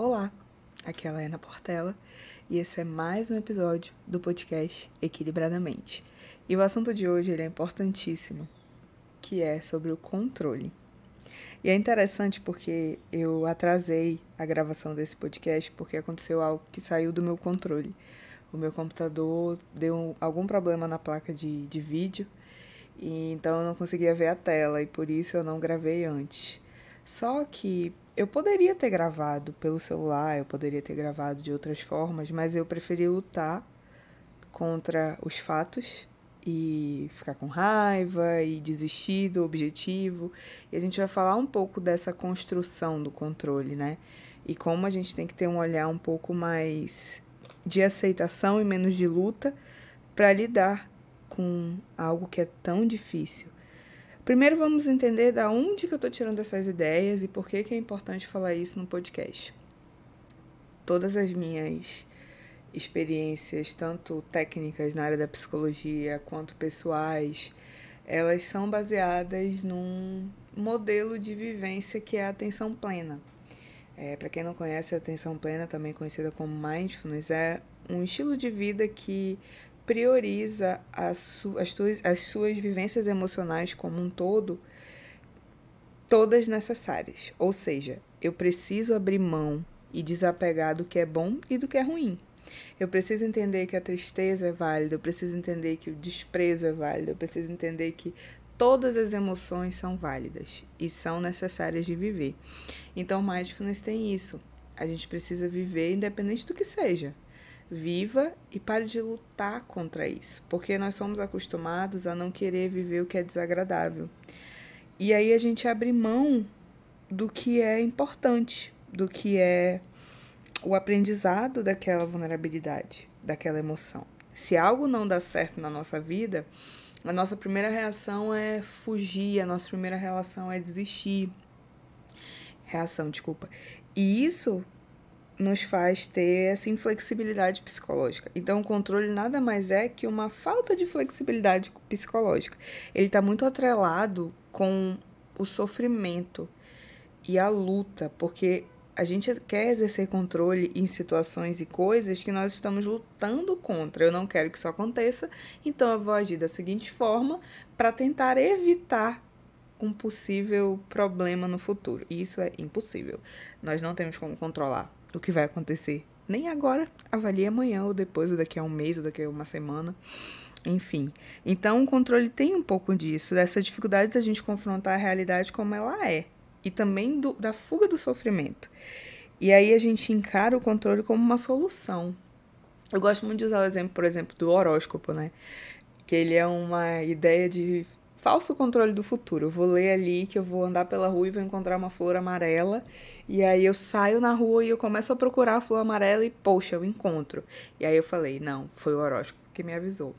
Olá, aqui é a Laena Portela e esse é mais um episódio do podcast Equilibradamente. E o assunto de hoje ele é importantíssimo, que é sobre o controle. E é interessante porque eu atrasei a gravação desse podcast porque aconteceu algo que saiu do meu controle. O meu computador deu algum problema na placa de, de vídeo, e então eu não conseguia ver a tela e por isso eu não gravei antes. Só que eu poderia ter gravado pelo celular, eu poderia ter gravado de outras formas, mas eu preferi lutar contra os fatos e ficar com raiva e desistir do objetivo. E a gente vai falar um pouco dessa construção do controle, né? E como a gente tem que ter um olhar um pouco mais de aceitação e menos de luta para lidar com algo que é tão difícil. Primeiro vamos entender da onde que eu estou tirando essas ideias e por que, que é importante falar isso no podcast. Todas as minhas experiências, tanto técnicas na área da psicologia quanto pessoais, elas são baseadas num modelo de vivência que é a atenção plena. É, Para quem não conhece, a atenção plena, também conhecida como mindfulness, é um estilo de vida que prioriza as, su as, as suas vivências emocionais como um todo, todas necessárias. Ou seja, eu preciso abrir mão e desapegar do que é bom e do que é ruim. Eu preciso entender que a tristeza é válida, eu preciso entender que o desprezo é válido, eu preciso entender que todas as emoções são válidas e são necessárias de viver. Então, mindfulness tem isso. A gente precisa viver independente do que seja viva e pare de lutar contra isso, porque nós somos acostumados a não querer viver o que é desagradável. E aí a gente abre mão do que é importante, do que é o aprendizado daquela vulnerabilidade, daquela emoção. Se algo não dá certo na nossa vida, a nossa primeira reação é fugir, a nossa primeira reação é desistir. Reação, desculpa. E isso nos faz ter essa inflexibilidade psicológica. Então, o controle nada mais é que uma falta de flexibilidade psicológica. Ele está muito atrelado com o sofrimento e a luta, porque a gente quer exercer controle em situações e coisas que nós estamos lutando contra. Eu não quero que isso aconteça, então eu vou agir da seguinte forma para tentar evitar um possível problema no futuro. E isso é impossível. Nós não temos como controlar o que vai acontecer. Nem agora, avalie amanhã ou depois, ou daqui a um mês, ou daqui a uma semana. Enfim. Então, o controle tem um pouco disso, dessa dificuldade da gente confrontar a realidade como ela é. E também do, da fuga do sofrimento. E aí a gente encara o controle como uma solução. Eu gosto muito de usar o exemplo, por exemplo, do horóscopo, né? Que ele é uma ideia de falso controle do futuro. Eu vou ler ali que eu vou andar pela rua e vou encontrar uma flor amarela. E aí eu saio na rua e eu começo a procurar a flor amarela e, poxa, eu encontro. E aí eu falei, não, foi o horóscopo que me avisou.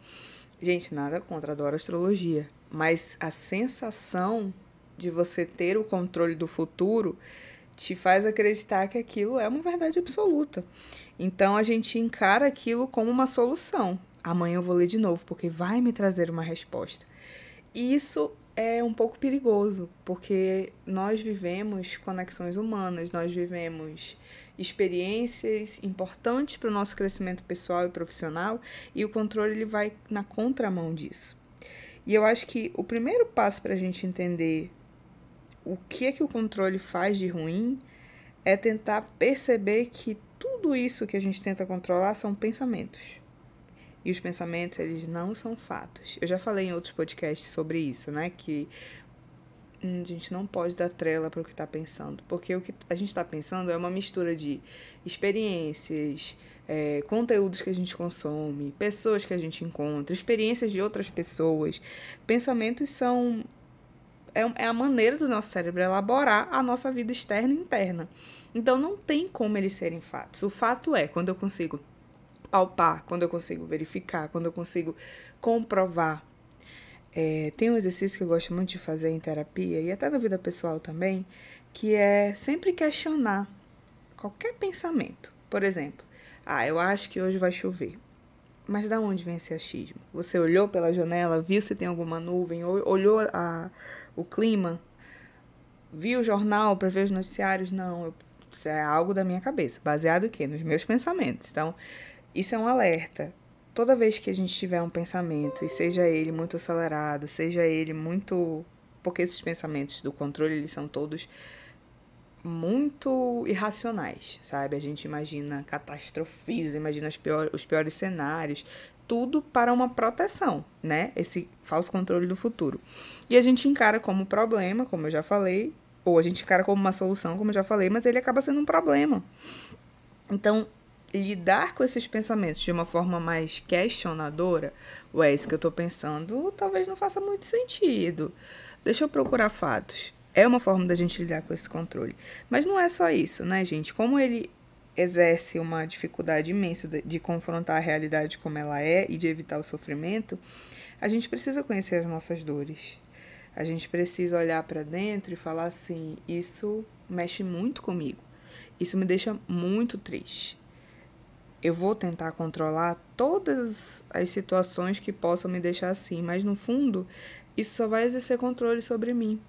Gente, nada contra, adoro astrologia. Mas a sensação de você ter o controle do futuro te faz acreditar que aquilo é uma verdade absoluta. Então a gente encara aquilo como uma solução. Amanhã eu vou ler de novo, porque vai me trazer uma resposta. E isso é um pouco perigoso, porque nós vivemos conexões humanas, nós vivemos experiências importantes para o nosso crescimento pessoal e profissional, e o controle ele vai na contramão disso. E eu acho que o primeiro passo para a gente entender o que é que o controle faz de ruim é tentar perceber que tudo isso que a gente tenta controlar são pensamentos. E os pensamentos, eles não são fatos. Eu já falei em outros podcasts sobre isso, né? Que hum, a gente não pode dar trela para o que está pensando, porque o que a gente está pensando é uma mistura de experiências, é, conteúdos que a gente consome, pessoas que a gente encontra, experiências de outras pessoas. Pensamentos são. É, é a maneira do nosso cérebro elaborar a nossa vida externa e interna. Então não tem como eles serem fatos. O fato é, quando eu consigo palpar, quando eu consigo verificar, quando eu consigo comprovar. É, tem um exercício que eu gosto muito de fazer em terapia e até na vida pessoal também, que é sempre questionar qualquer pensamento. Por exemplo, ah, eu acho que hoje vai chover. Mas da onde vem esse achismo? Você olhou pela janela, viu se tem alguma nuvem, olhou a, o clima, viu o jornal para ver os noticiários? Não, eu Isso é algo da minha cabeça, baseado em quê? Nos meus pensamentos. Então, isso é um alerta. Toda vez que a gente tiver um pensamento, e seja ele muito acelerado, seja ele muito. Porque esses pensamentos do controle, eles são todos muito irracionais, sabe? A gente imagina catástrofes, imagina os, pior, os piores cenários, tudo para uma proteção, né? Esse falso controle do futuro. E a gente encara como problema, como eu já falei, ou a gente encara como uma solução, como eu já falei, mas ele acaba sendo um problema. Então, lidar com esses pensamentos de uma forma mais questionadora, ué, isso que eu tô pensando talvez não faça muito sentido. Deixa eu procurar fatos. É uma forma da gente lidar com esse controle. Mas não é só isso, né, gente? Como ele exerce uma dificuldade imensa de, de confrontar a realidade como ela é e de evitar o sofrimento, a gente precisa conhecer as nossas dores. A gente precisa olhar para dentro e falar assim: isso mexe muito comigo. Isso me deixa muito triste. Eu vou tentar controlar todas as situações que possam me deixar assim, mas no fundo, isso só vai exercer controle sobre mim.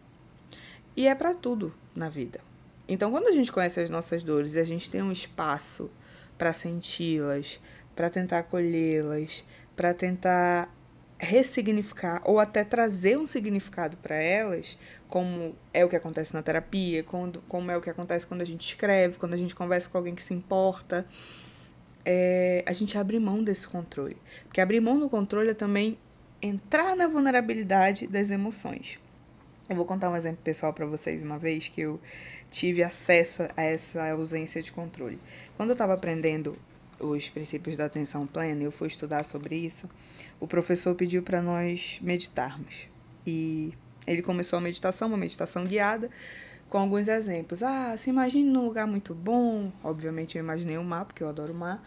E é para tudo na vida. Então, quando a gente conhece as nossas dores e a gente tem um espaço para senti-las, para tentar acolhê-las, para tentar ressignificar ou até trazer um significado para elas, como é o que acontece na terapia, como é o que acontece quando a gente escreve, quando a gente conversa com alguém que se importa, é, a gente abre mão desse controle. Porque abrir mão do controle é também entrar na vulnerabilidade das emoções. Eu vou contar um exemplo pessoal para vocês uma vez que eu tive acesso a essa ausência de controle. Quando eu estava aprendendo os princípios da atenção plena, eu fui estudar sobre isso, o professor pediu para nós meditarmos. E ele começou a meditação, uma meditação guiada, com alguns exemplos. Ah, se imagine num lugar muito bom. Obviamente eu imaginei o mar, porque eu adoro o mar.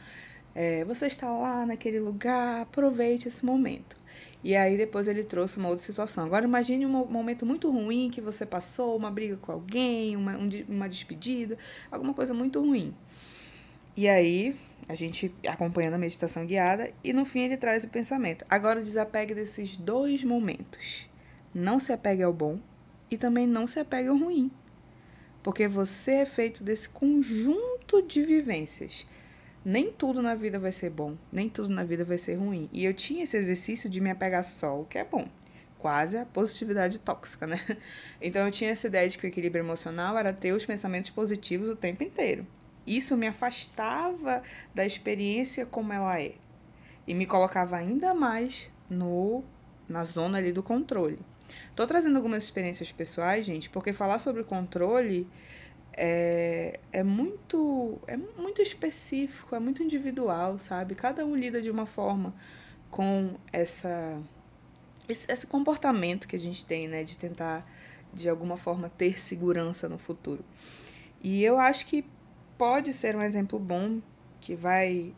É, você está lá naquele lugar, aproveite esse momento. E aí depois ele trouxe uma outra situação. Agora imagine um momento muito ruim que você passou, uma briga com alguém, uma, um, uma despedida, alguma coisa muito ruim. E aí a gente acompanhando a meditação guiada e no fim ele traz o pensamento. Agora desapegue desses dois momentos. Não se apegue ao bom e também não se apegue ao ruim. Porque você é feito desse conjunto de vivências nem tudo na vida vai ser bom, nem tudo na vida vai ser ruim. E eu tinha esse exercício de me apegar só o que é bom. Quase a positividade tóxica, né? Então eu tinha essa ideia de que o equilíbrio emocional era ter os pensamentos positivos o tempo inteiro. Isso me afastava da experiência como ela é e me colocava ainda mais no na zona ali do controle. Tô trazendo algumas experiências pessoais, gente, porque falar sobre controle é, é muito é muito específico, é muito individual, sabe? Cada um lida de uma forma com essa esse, esse comportamento que a gente tem, né, de tentar de alguma forma ter segurança no futuro. E eu acho que pode ser um exemplo bom que vai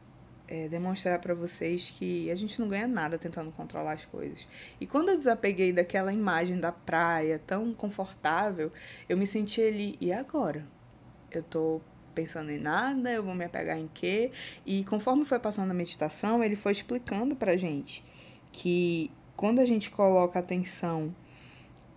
é, demonstrar para vocês que a gente não ganha nada tentando controlar as coisas. E quando eu desapeguei daquela imagem da praia tão confortável, eu me senti ali, e agora? Eu tô pensando em nada, eu vou me apegar em quê? E conforme foi passando a meditação, ele foi explicando pra gente que quando a gente coloca atenção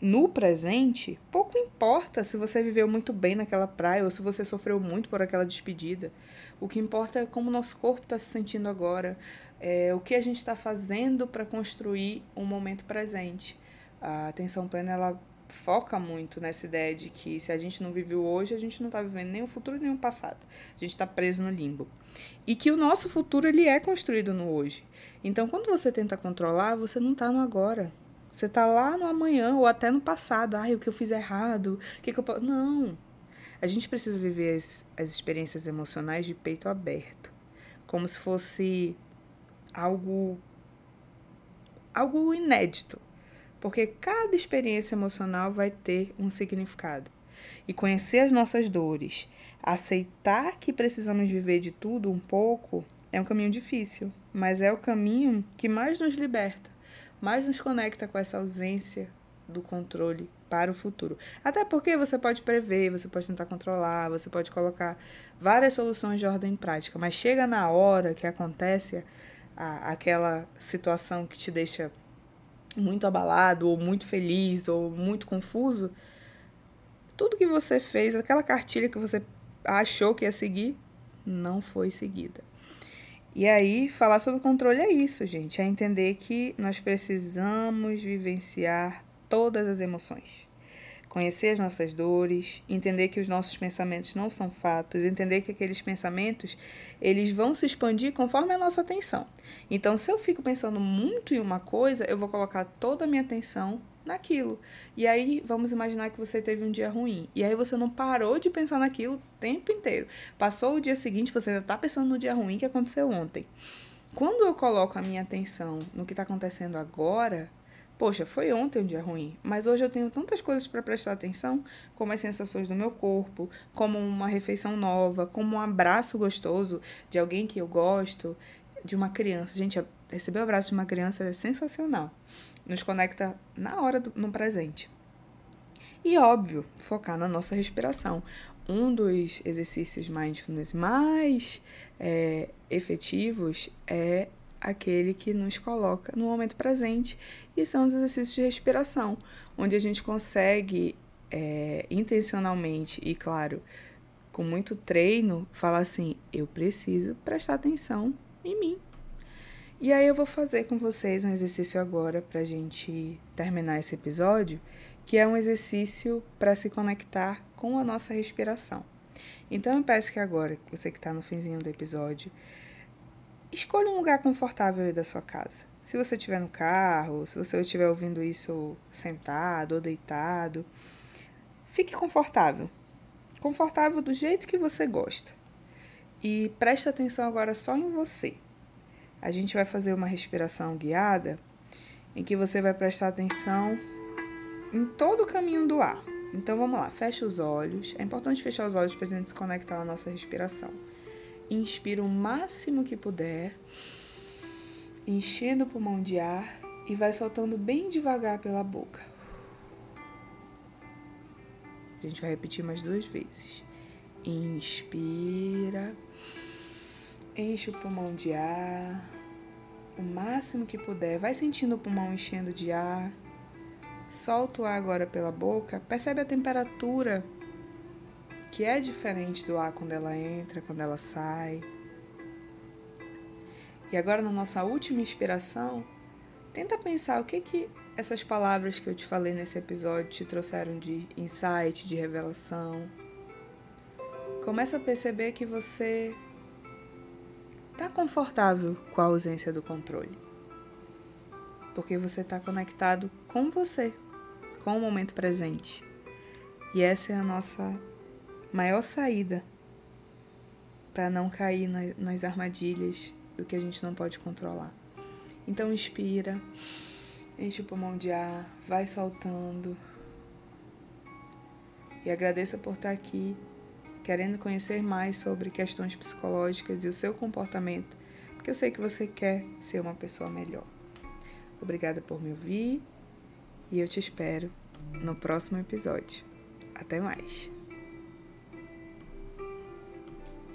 no presente, pouco importa se você viveu muito bem naquela praia ou se você sofreu muito por aquela despedida. O que importa é como o nosso corpo está se sentindo agora, é, o que a gente está fazendo para construir um momento presente. A atenção plena ela foca muito nessa ideia de que se a gente não viveu hoje, a gente não está vivendo nem o futuro nem o passado. A gente está preso no limbo. E que o nosso futuro ele é construído no hoje. Então, quando você tenta controlar, você não está no agora. Você está lá no amanhã ou até no passado. Ai, o que eu fiz errado? O que, que eu Não. A gente precisa viver as, as experiências emocionais de peito aberto. Como se fosse algo algo inédito. Porque cada experiência emocional vai ter um significado. E conhecer as nossas dores, aceitar que precisamos viver de tudo um pouco, é um caminho difícil, mas é o caminho que mais nos liberta mais nos conecta com essa ausência do controle para o futuro. Até porque você pode prever, você pode tentar controlar, você pode colocar várias soluções de ordem prática, mas chega na hora que acontece a, aquela situação que te deixa muito abalado, ou muito feliz, ou muito confuso, tudo que você fez, aquela cartilha que você achou que ia seguir, não foi seguida. E aí, falar sobre controle é isso, gente. É entender que nós precisamos vivenciar todas as emoções conhecer as nossas dores, entender que os nossos pensamentos não são fatos, entender que aqueles pensamentos eles vão se expandir conforme a nossa atenção. Então, se eu fico pensando muito em uma coisa, eu vou colocar toda a minha atenção naquilo. E aí, vamos imaginar que você teve um dia ruim. E aí você não parou de pensar naquilo o tempo inteiro. Passou o dia seguinte, você ainda está pensando no dia ruim que aconteceu ontem. Quando eu coloco a minha atenção no que está acontecendo agora, Poxa, foi ontem um dia ruim, mas hoje eu tenho tantas coisas para prestar atenção, como as sensações do meu corpo, como uma refeição nova, como um abraço gostoso de alguém que eu gosto, de uma criança. Gente, receber o abraço de uma criança é sensacional. Nos conecta na hora, do, no presente. E óbvio, focar na nossa respiração. Um dos exercícios mindfulness mais é, efetivos é aquele que nos coloca no momento presente, e são os exercícios de respiração, onde a gente consegue é, intencionalmente e, claro, com muito treino, falar assim: eu preciso prestar atenção em mim. E aí eu vou fazer com vocês um exercício agora para a gente terminar esse episódio, que é um exercício para se conectar com a nossa respiração. Então eu peço que agora, você que está no finzinho do episódio, escolha um lugar confortável aí da sua casa. Se você estiver no carro, se você estiver ouvindo isso sentado ou deitado, fique confortável. Confortável do jeito que você gosta. E preste atenção agora só em você. A gente vai fazer uma respiração guiada em que você vai prestar atenção em todo o caminho do ar. Então vamos lá, fecha os olhos. É importante fechar os olhos para a gente se conectar à nossa respiração. Inspira o máximo que puder, enchendo o pulmão de ar e vai soltando bem devagar pela boca. A gente vai repetir mais duas vezes. Inspira, enche o pulmão de ar, o máximo que puder. Vai sentindo o pulmão enchendo de ar. Solta o ar agora pela boca. Percebe a temperatura que é diferente do ar quando ela entra, quando ela sai. E agora na nossa última inspiração, tenta pensar o que que essas palavras que eu te falei nesse episódio te trouxeram de insight, de revelação. Começa a perceber que você está confortável com a ausência do controle. Porque você está conectado com você, com o momento presente. E essa é a nossa maior saída para não cair nas armadilhas do que a gente não pode controlar. Então inspira, enche o pulmão de ar, vai soltando. E agradeça por estar aqui, querendo conhecer mais sobre questões psicológicas e o seu comportamento, porque eu sei que você quer ser uma pessoa melhor. Obrigada por me ouvir e eu te espero no próximo episódio. Até mais!